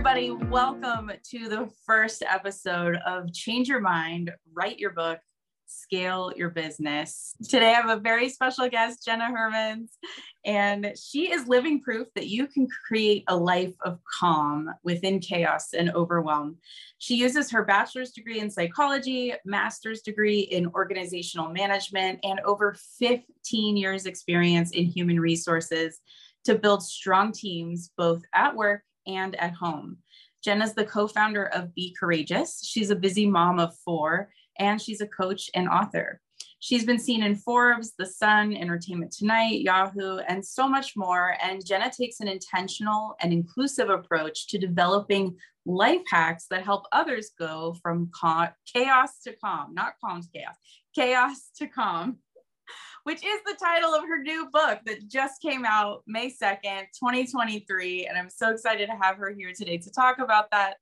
everybody. Welcome to the first episode of Change Your Mind, Write Your Book, Scale Your Business. Today, I have a very special guest, Jenna Hermans, and she is living proof that you can create a life of calm within chaos and overwhelm. She uses her bachelor's degree in psychology, master's degree in organizational management, and over 15 years' experience in human resources to build strong teams both at work and at home. Jenna's the co founder of Be Courageous. She's a busy mom of four, and she's a coach and author. She's been seen in Forbes, The Sun, Entertainment Tonight, Yahoo, and so much more. And Jenna takes an intentional and inclusive approach to developing life hacks that help others go from chaos to calm, not calm to chaos, chaos to calm which is the title of her new book that just came out May 2nd, 2023. And I'm so excited to have her here today to talk about that.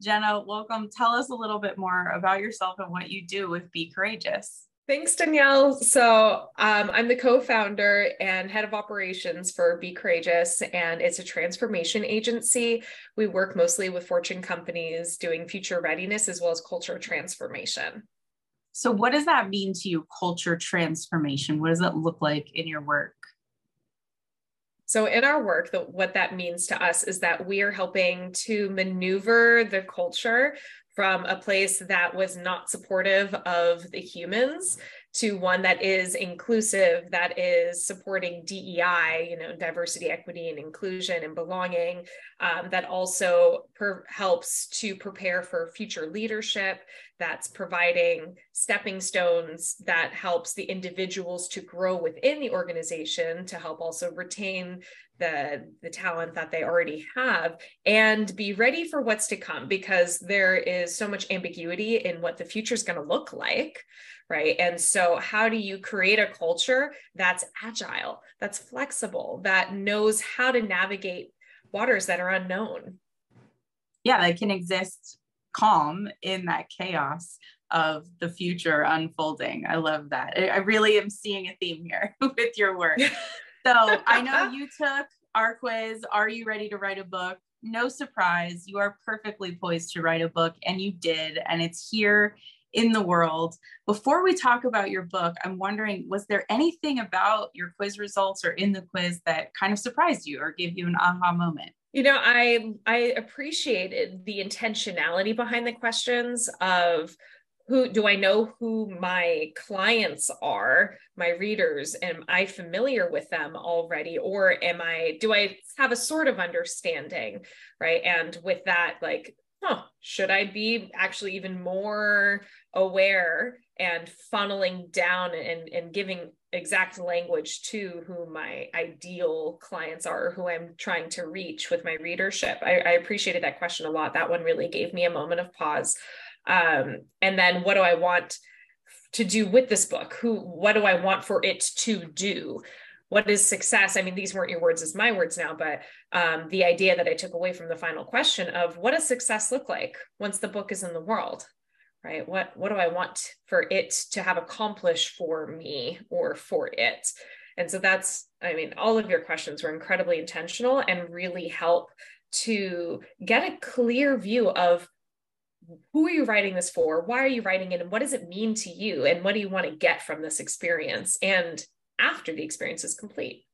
Jenna, welcome. Tell us a little bit more about yourself and what you do with Be Courageous. Thanks, Danielle. So, um, I'm the co founder and head of operations for Be Courageous, and it's a transformation agency. We work mostly with Fortune companies doing future readiness as well as culture transformation. So, what does that mean to you, culture transformation? What does that look like in your work? So, in our work, the, what that means to us is that we are helping to maneuver the culture from a place that was not supportive of the humans to one that is inclusive, that is supporting DEI, you know, diversity, equity, and inclusion and belonging, um, that also per- helps to prepare for future leadership, that's providing stepping stones that helps the individuals to grow within the organization to help also retain the the talent that they already have and be ready for what's to come because there is so much ambiguity in what the future is going to look like right? And so how do you create a culture that's agile that's flexible that knows how to navigate waters that are unknown. Yeah that can exist calm in that chaos of the future unfolding. I love that. I really am seeing a theme here with your work. So I know you took our quiz, Are You Ready to Write a Book? No surprise, you are perfectly poised to write a book, and you did, and it's here in the world. Before we talk about your book, I'm wondering was there anything about your quiz results or in the quiz that kind of surprised you or gave you an aha moment? You know, I I appreciated the intentionality behind the questions of who do I know who my clients are, my readers? Am I familiar with them already? Or am I, do I have a sort of understanding? Right. And with that, like, huh, should I be actually even more aware and funneling down and, and giving exact language to who my ideal clients are, who I'm trying to reach with my readership? I, I appreciated that question a lot. That one really gave me a moment of pause um, and then what do i want to do with this book who what do i want for it to do what is success i mean these weren't your words as my words now but um, the idea that i took away from the final question of what does success look like once the book is in the world right what what do i want for it to have accomplished for me or for it and so that's i mean all of your questions were incredibly intentional and really help to get a clear view of who are you writing this for? Why are you writing it? And what does it mean to you? And what do you want to get from this experience? And after the experience is complete.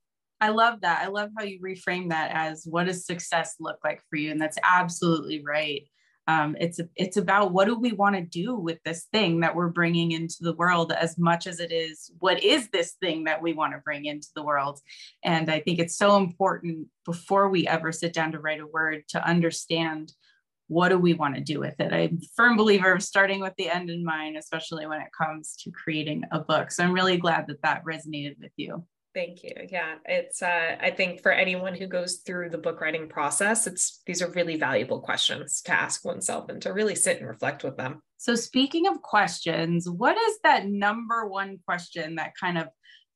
I love that. I love how you reframe that as what does success look like for you? And that's absolutely right. Um, it's it's about what do we want to do with this thing that we're bringing into the world as much as it is what is this thing that we want to bring into the world and i think it's so important before we ever sit down to write a word to understand what do we want to do with it? I'm a firm believer of starting with the end in mind, especially when it comes to creating a book. So I'm really glad that that resonated with you. Thank you. Yeah, it's uh, I think for anyone who goes through the book writing process, it's these are really valuable questions to ask oneself and to really sit and reflect with them. So speaking of questions, what is that number one question that kind of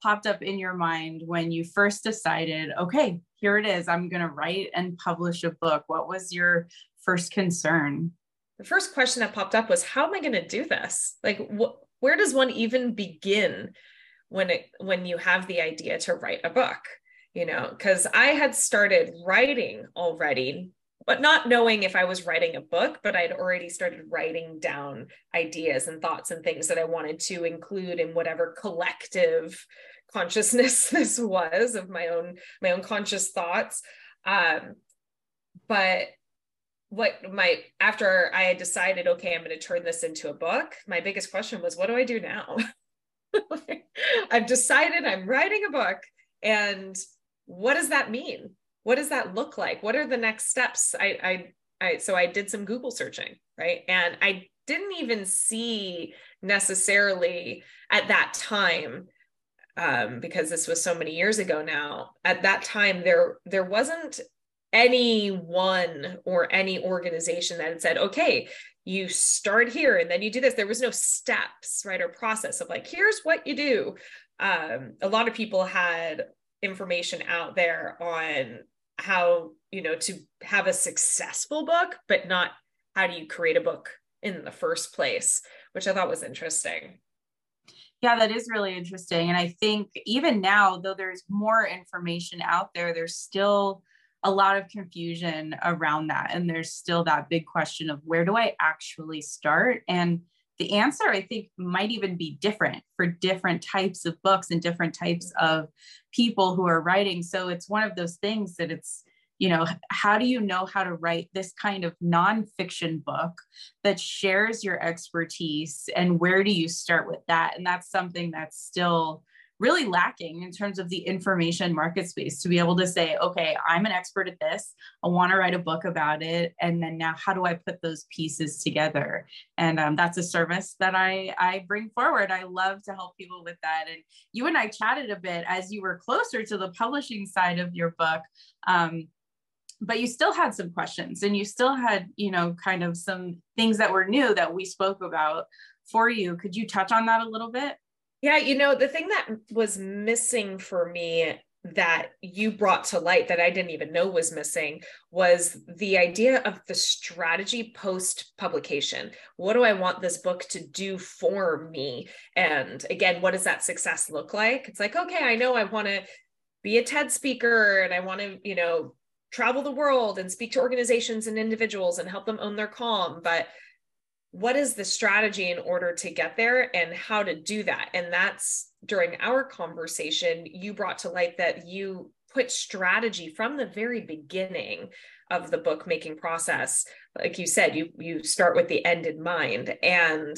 popped up in your mind when you first decided, okay, here it is, I'm going to write and publish a book? What was your first concern? The first question that popped up was, how am I going to do this? Like, wh- where does one even begin when it when you have the idea to write a book? You know, because I had started writing already but not knowing if I was writing a book, but I'd already started writing down ideas and thoughts and things that I wanted to include in whatever collective consciousness this was of my own my own conscious thoughts. Um, but what my after I had decided, okay, I'm going to turn this into a book. My biggest question was, what do I do now? I've decided I'm writing a book, and what does that mean? what does that look like what are the next steps I, I i so i did some google searching right and i didn't even see necessarily at that time um, because this was so many years ago now at that time there there wasn't anyone or any organization that had said okay you start here and then you do this. There was no steps right or process of like here's what you do. Um, a lot of people had information out there on how you know to have a successful book but not how do you create a book in the first place which i thought was interesting. Yeah that is really interesting. And i think even now though there's more information out there there's still a lot of confusion around that and there's still that big question of where do i actually start? And the answer i think might even be different for different types of books and different types of people who are writing. So it's one of those things that it's you know how do you know how to write this kind of nonfiction book that shares your expertise and where do you start with that? And that's something that's still really lacking in terms of the information market space to be able to say, okay, I'm an expert at this. I want to write a book about it. And then now how do I put those pieces together? And um, that's a service that I, I bring forward. I love to help people with that. And you and I chatted a bit as you were closer to the publishing side of your book. Um, but you still had some questions and you still had, you know, kind of some things that were new that we spoke about for you. Could you touch on that a little bit? Yeah, you know, the thing that was missing for me that you brought to light that I didn't even know was missing was the idea of the strategy post publication. What do I want this book to do for me? And again, what does that success look like? It's like, okay, I know I want to be a TED speaker and I want to, you know, travel the world and speak to organizations and individuals and help them own their calm. But what is the strategy in order to get there and how to do that? And that's during our conversation you brought to light that you put strategy from the very beginning of the book making process. Like you said you you start with the end in mind. And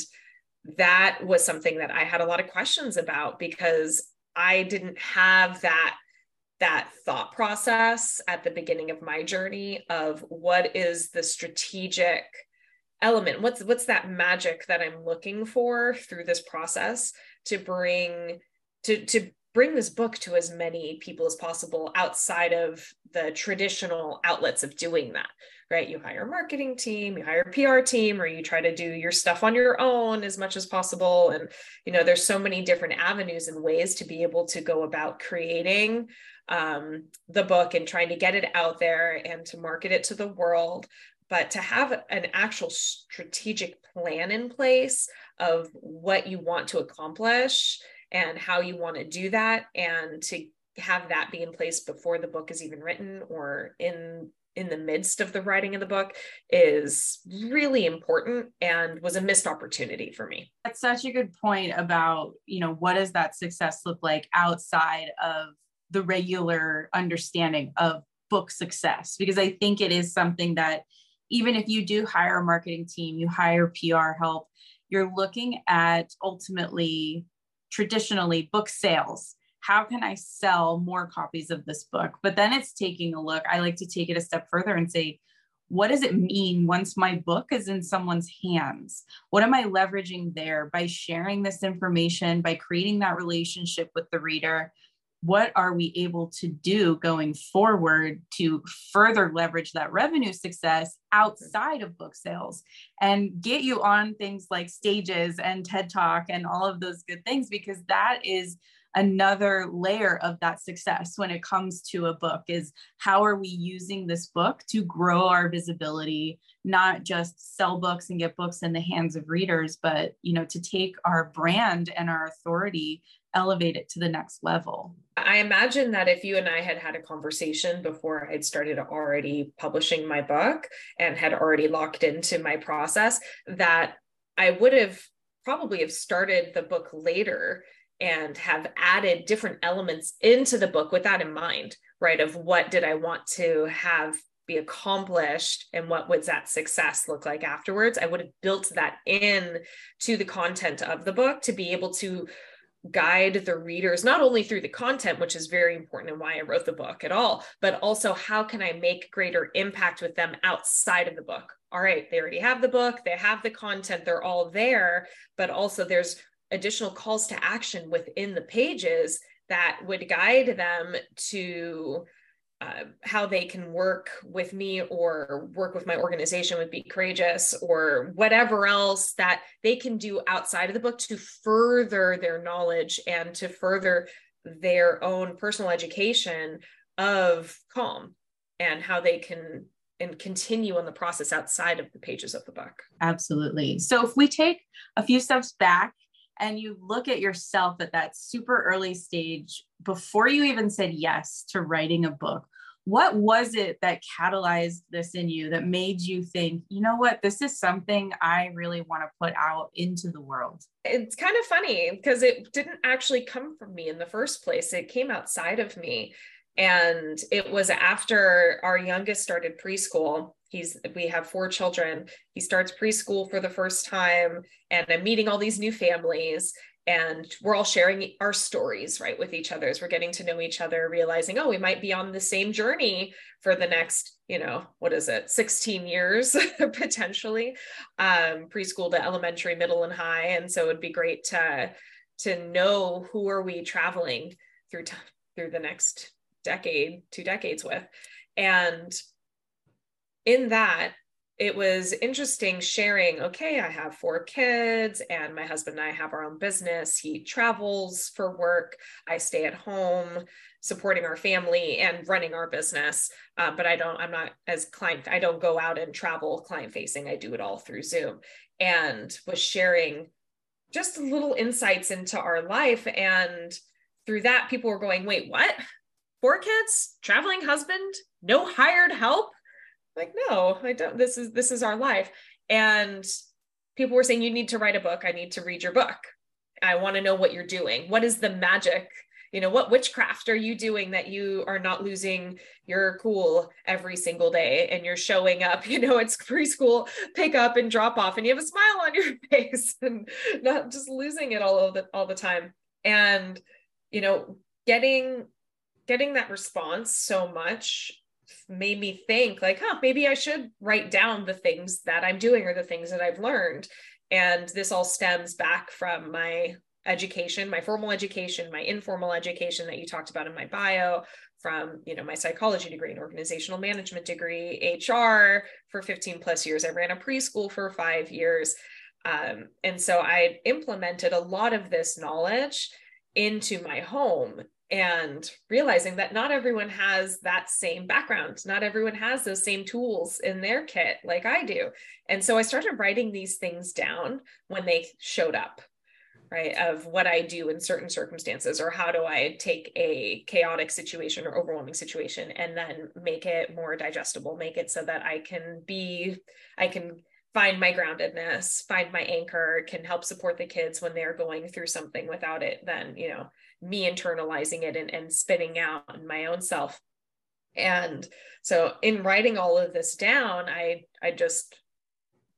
that was something that i had a lot of questions about because i didn't have that that thought process at the beginning of my journey of what is the strategic element what's what's that magic that i'm looking for through this process to bring to to bring this book to as many people as possible outside of the traditional outlets of doing that right? You hire a marketing team you hire a pr team or you try to do your stuff on your own as much as possible. And you know there's so many different avenues and ways to be able to go about creating um, the book and trying to get it out there and to market it to the world but to have an actual strategic plan in place of what you want to accomplish and how you want to do that and to have that be in place before the book is even written or in in the midst of the writing of the book is really important and was a missed opportunity for me. That's such a good point about, you know, what does that success look like outside of the regular understanding of book success? Because I think it is something that even if you do hire a marketing team, you hire PR help, you're looking at ultimately, traditionally, book sales. How can I sell more copies of this book? But then it's taking a look. I like to take it a step further and say, what does it mean once my book is in someone's hands? What am I leveraging there by sharing this information, by creating that relationship with the reader? What are we able to do going forward to further leverage that revenue success outside of book sales and get you on things like stages and TED Talk and all of those good things? Because that is another layer of that success when it comes to a book is how are we using this book to grow our visibility not just sell books and get books in the hands of readers but you know to take our brand and our authority elevate it to the next level? I imagine that if you and I had had a conversation before I'd started already publishing my book and had already locked into my process, that I would have probably have started the book later and have added different elements into the book with that in mind, right? Of what did I want to have be accomplished and what would that success look like afterwards? I would have built that in to the content of the book to be able to guide the readers not only through the content which is very important and why i wrote the book at all but also how can i make greater impact with them outside of the book? All right they already have the book they have the content they're all there but also there's additional calls to action within the pages that would guide them to uh, how they can work with me or work with my organization with Be Courageous or whatever else that they can do outside of the book to further their knowledge and to further their own personal education of calm and how they can and continue on the process outside of the pages of the book. Absolutely. So if we take a few steps back and you look at yourself at that super early stage before you even said yes to writing a book what was it that catalyzed this in you that made you think you know what? This is something i really want to put out into the world it's kind of funny because it didn't actually come from me in the first place. It came outside of me and it was after our youngest started preschool he's we have four children. He starts preschool for the first time and i'm meeting all these new families and we're all sharing our stories right with each other as we're getting to know each other realizing oh we might be on the same journey for the next you know what is it 16 years potentially um, preschool to elementary middle and high. And so it'd be great to to know who are we traveling through t- through the next decade two decades with. And in that it was interesting sharing okay i have four kids and my husband and i have our own business. He travels for work. I stay at home supporting our family and running our business. Uh, but i don't i'm not as client i don't go out and travel client facing. I do it all through zoom and was sharing just little insights into our life. And through that people were going wait what? Four kids? Traveling husband? No hired help like no i don't this is this is our life. And people were saying you need to write a book. I need to read your book. I want to know what you're doing. What is the magic? You know what witchcraft are you doing that you are not losing your cool every single day? And you're showing up you know it's preschool pick up and drop off and you have a smile on your face and not just losing it all of the all the time. And you know getting getting that response so much made me think like huh maybe i should write down the things that i'm doing or the things that i've learned. And this all stems back from my education my formal education my informal education that you talked about in my bio from you know my psychology degree and organizational management degree hr for 15 plus years. I ran a preschool for five years. Um, and so i implemented a lot of this knowledge into my home and realizing that not everyone has that same background. Not everyone has those same tools in their kit like i do. And so i started writing these things down when they showed up right of what i do in certain circumstances or how do i take a chaotic situation or overwhelming situation and then make it more digestible make it so that i can be i can find my groundedness find my anchor can help support the kids when they're going through something without it then you know me internalizing it and, and spitting out in my own self. And so in writing all of this down i i just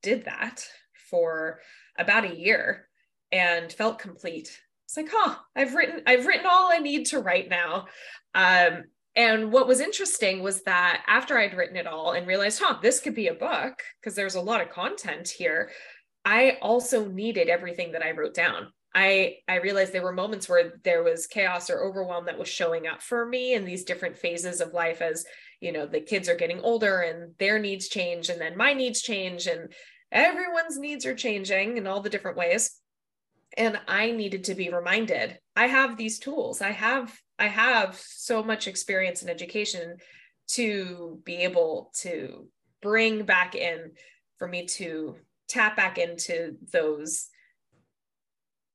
did that for about a year and felt complete. It's like huh i've written i've written all i need to write now. Um, and what was interesting was that after i'd written it all and realized huh this could be a book because there's a lot of content here i also needed everything that i wrote down. I I realized there were moments where there was chaos or overwhelm that was showing up for me in these different phases of life as you know the kids are getting older and their needs change and then my needs change and everyone's needs are changing in all the different ways and I needed to be reminded I have these tools I have I have so much experience in education to be able to bring back in for me to tap back into those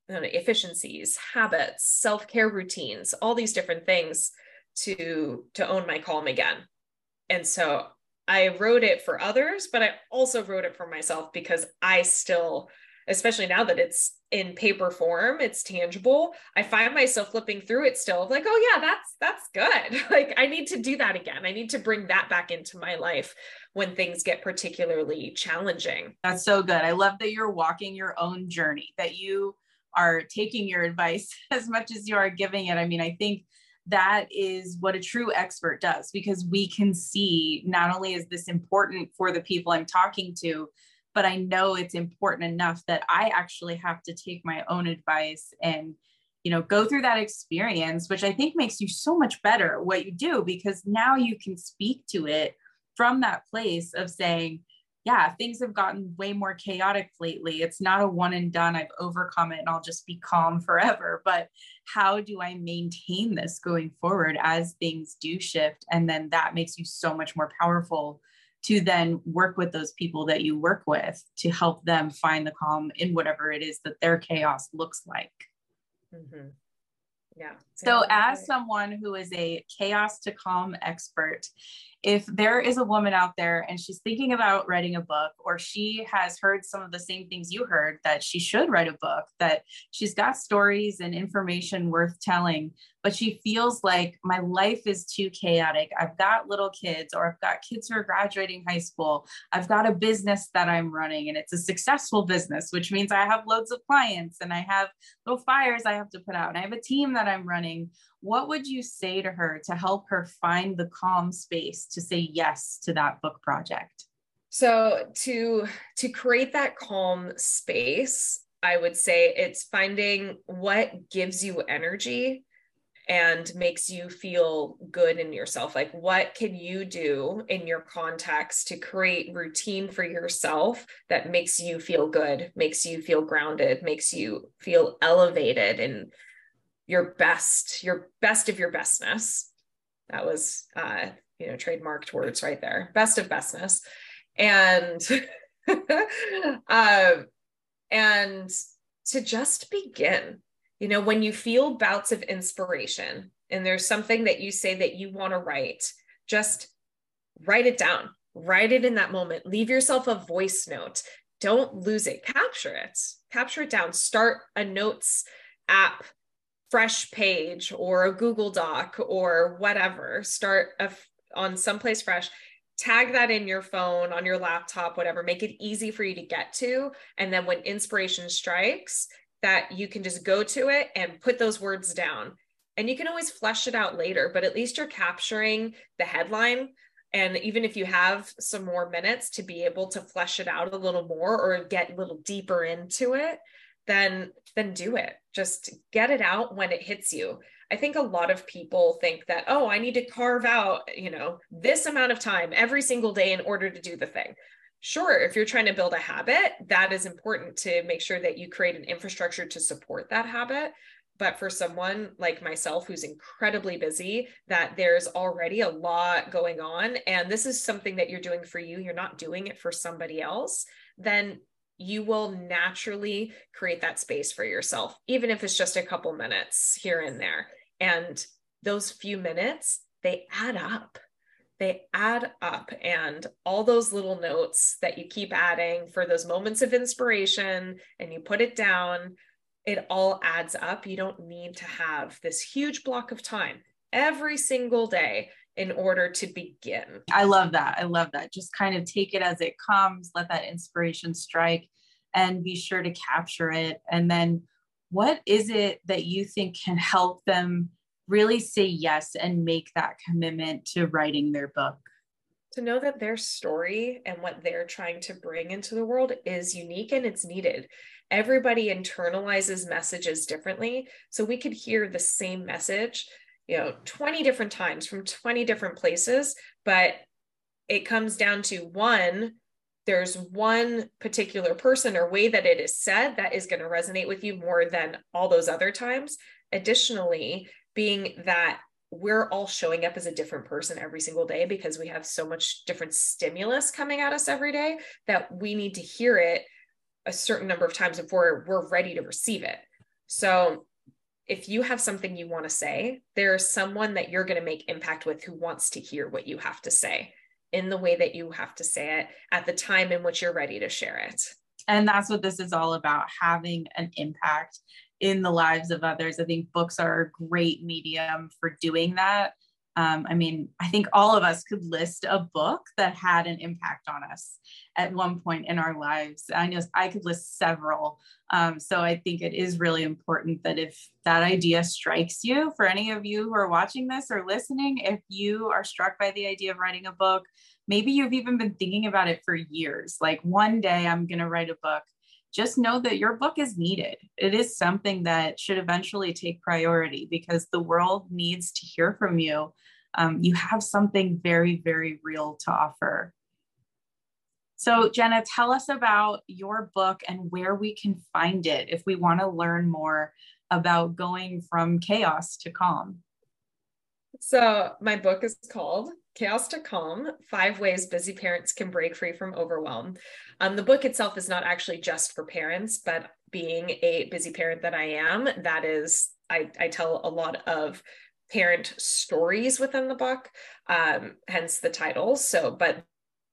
know, efficiencies, habits, self-care routines, all these different things to to own my calm again. And so I wrote it for others, but I also wrote it for myself because I still, especially now that it's in paper form, it's tangible. I find myself flipping through it still like, oh yeah, that's that's good. like I need to do that again. I need to bring that back into my life when things get particularly challenging. That's so good. I love that you're walking your own journey, that you are taking your advice as much as you are giving it. I mean, I think that is what a true expert does because we can see not only is this important for the people I'm talking to, but I know it's important enough that I actually have to take my own advice and you know go through that experience which I think makes you so much better what you do because now you can speak to it from that place of saying yeah, things have gotten way more chaotic lately. It's not a one and done. I've overcome it and I'll just be calm forever. But how do I maintain this going forward as things do shift? And then that makes you so much more powerful to then work with those people that you work with to help them find the calm in whatever it is that their chaos looks like. Mm-hmm. Yeah. So, as someone who is a chaos to calm expert, if there is a woman out there and she's thinking about writing a book or she has heard some of the same things you heard that she should write a book that she's got stories and information worth telling but she feels like my life is too chaotic. I've got little kids or i've got kids who are graduating high school. I've got a business that i'm running and it's a successful business which means i have loads of clients and i have little fires i have to put out. And i have a team that i'm running what would you say to her to help her find the calm space to say yes to that book project? So to to create that calm space, I would say it's finding what gives you energy and makes you feel good in yourself. Like, what can you do in your context to create routine for yourself that makes you feel good, makes you feel grounded, makes you feel elevated and your best, your best of your bestness. That was, uh, you know, trademarked words right there. Best of bestness, and uh, and to just begin. You know, when you feel bouts of inspiration, and there's something that you say that you want to write, just write it down. Write it in that moment. Leave yourself a voice note. Don't lose it. Capture it. Capture it down. Start a notes app fresh page or a Google Doc or whatever, start a, on someplace fresh, tag that in your phone, on your laptop, whatever, make it easy for you to get to. And then when inspiration strikes, that you can just go to it and put those words down. And you can always flesh it out later, but at least you're capturing the headline. And even if you have some more minutes to be able to flesh it out a little more or get a little deeper into it, then then do it. Just get it out when it hits you. I think a lot of people think that oh i need to carve out you know this amount of time every single day in order to do the thing. Sure if you're trying to build a habit that is important to make sure that you create an infrastructure to support that habit. But for someone like myself who's incredibly busy that there's already a lot going on and this is something that you're doing for you you're not doing it for somebody else then you will naturally create that space for yourself, even if it's just a couple minutes here and there. And those few minutes, they add up. They add up. And all those little notes that you keep adding for those moments of inspiration and you put it down, it all adds up. You don't need to have this huge block of time every single day in order to begin. I love that. I love that. Just kind of take it as it comes, let that inspiration strike, and be sure to capture it. And then, what is it that you think can help them really say yes and make that commitment to writing their book? To know that their story and what they're trying to bring into the world is unique and it's needed. Everybody internalizes messages differently. So we could hear the same message you know 20 different times from 20 different places but it comes down to one there's one particular person or way that it is said that is going to resonate with you more than all those other times. Additionally being that we're all showing up as a different person every single day because we have so much different stimulus coming at us every day that we need to hear it a certain number of times before we're ready to receive it. So if you have something you want to say, there's someone that you're going to make impact with who wants to hear what you have to say in the way that you have to say it at the time in which you're ready to share it. And that's what this is all about having an impact in the lives of others. I think books are a great medium for doing that. Um, I mean, I think all of us could list a book that had an impact on us at one point in our lives. I know I could list several. Um, so I think it is really important that if that idea strikes you, for any of you who are watching this or listening, if you are struck by the idea of writing a book, maybe you've even been thinking about it for years. Like one day I'm going to write a book just know that your book is needed. It is something that should eventually take priority because the world needs to hear from you. Um, you have something very, very real to offer. So, Jenna, tell us about your book and where we can find it if we want to learn more about going from chaos to calm. So, my book is called Chaos to Calm Five Ways Busy Parents Can Break Free from Overwhelm. Um, the book itself is not actually just for parents, but being a busy parent that I am, that is, I, I tell a lot of parent stories within the book, um, hence the title. So, but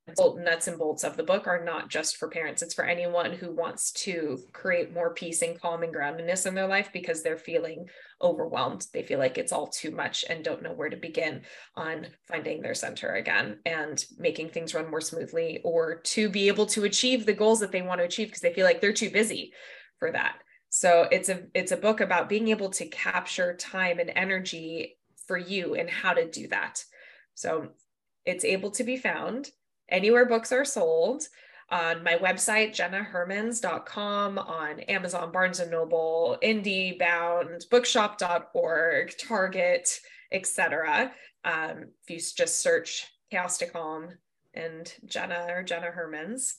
nuts and bolts of the book are not just for parents. It's for anyone who wants to create more peace and calm and groundedness in their life because they're feeling overwhelmed. They feel like it's all too much and don't know where to begin on finding their center again and making things run more smoothly or to be able to achieve the goals that they want to achieve because they feel like they're too busy for that. So it's a it's a book about being able to capture time and energy for you and how to do that. So it's able to be found anywhere books are sold on my website, jennahermans.com, on Amazon, Barnes and Noble, IndieBound, bookshop.org, Target, etc. Um, if you just search Chaos to Calm and Jenna or Jenna Hermans,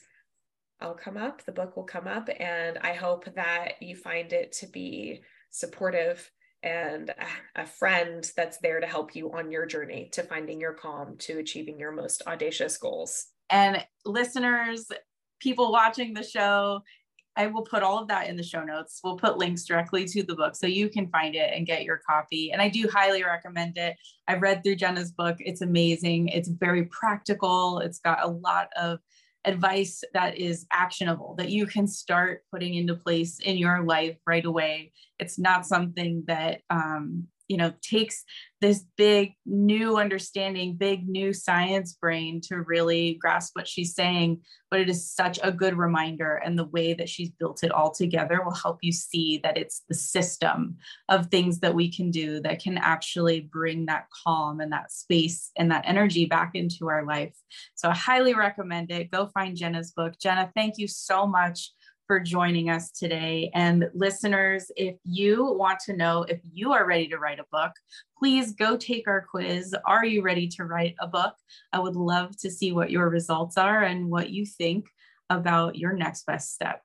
I'll come up, the book will come up, and I hope that you find it to be supportive and a, friend that's there to help you on your journey to finding your calm to achieving your most audacious goals. And listeners, people watching the show, I will put all of that in the show notes. We'll put links directly to the book so you can find it and get your copy. And I do highly recommend it. I've read through Jenna's book, it's amazing. It's very practical, it's got a lot of advice that is actionable that you can start putting into place in your life right away. It's not something that um, you know takes this big new understanding big new science brain to really grasp what she's saying but it is such a good reminder and the way that she's built it all together will help you see that it's the system of things that we can do that can actually bring that calm and that space and that energy back into our life. So i highly recommend it. Go find jenna's book. Jenna thank you so much for joining us today. And listeners, if you want to know if you are ready to write a book, please go take our quiz. Are you ready to write a book? I would love to see what your results are and what you think about your next best step.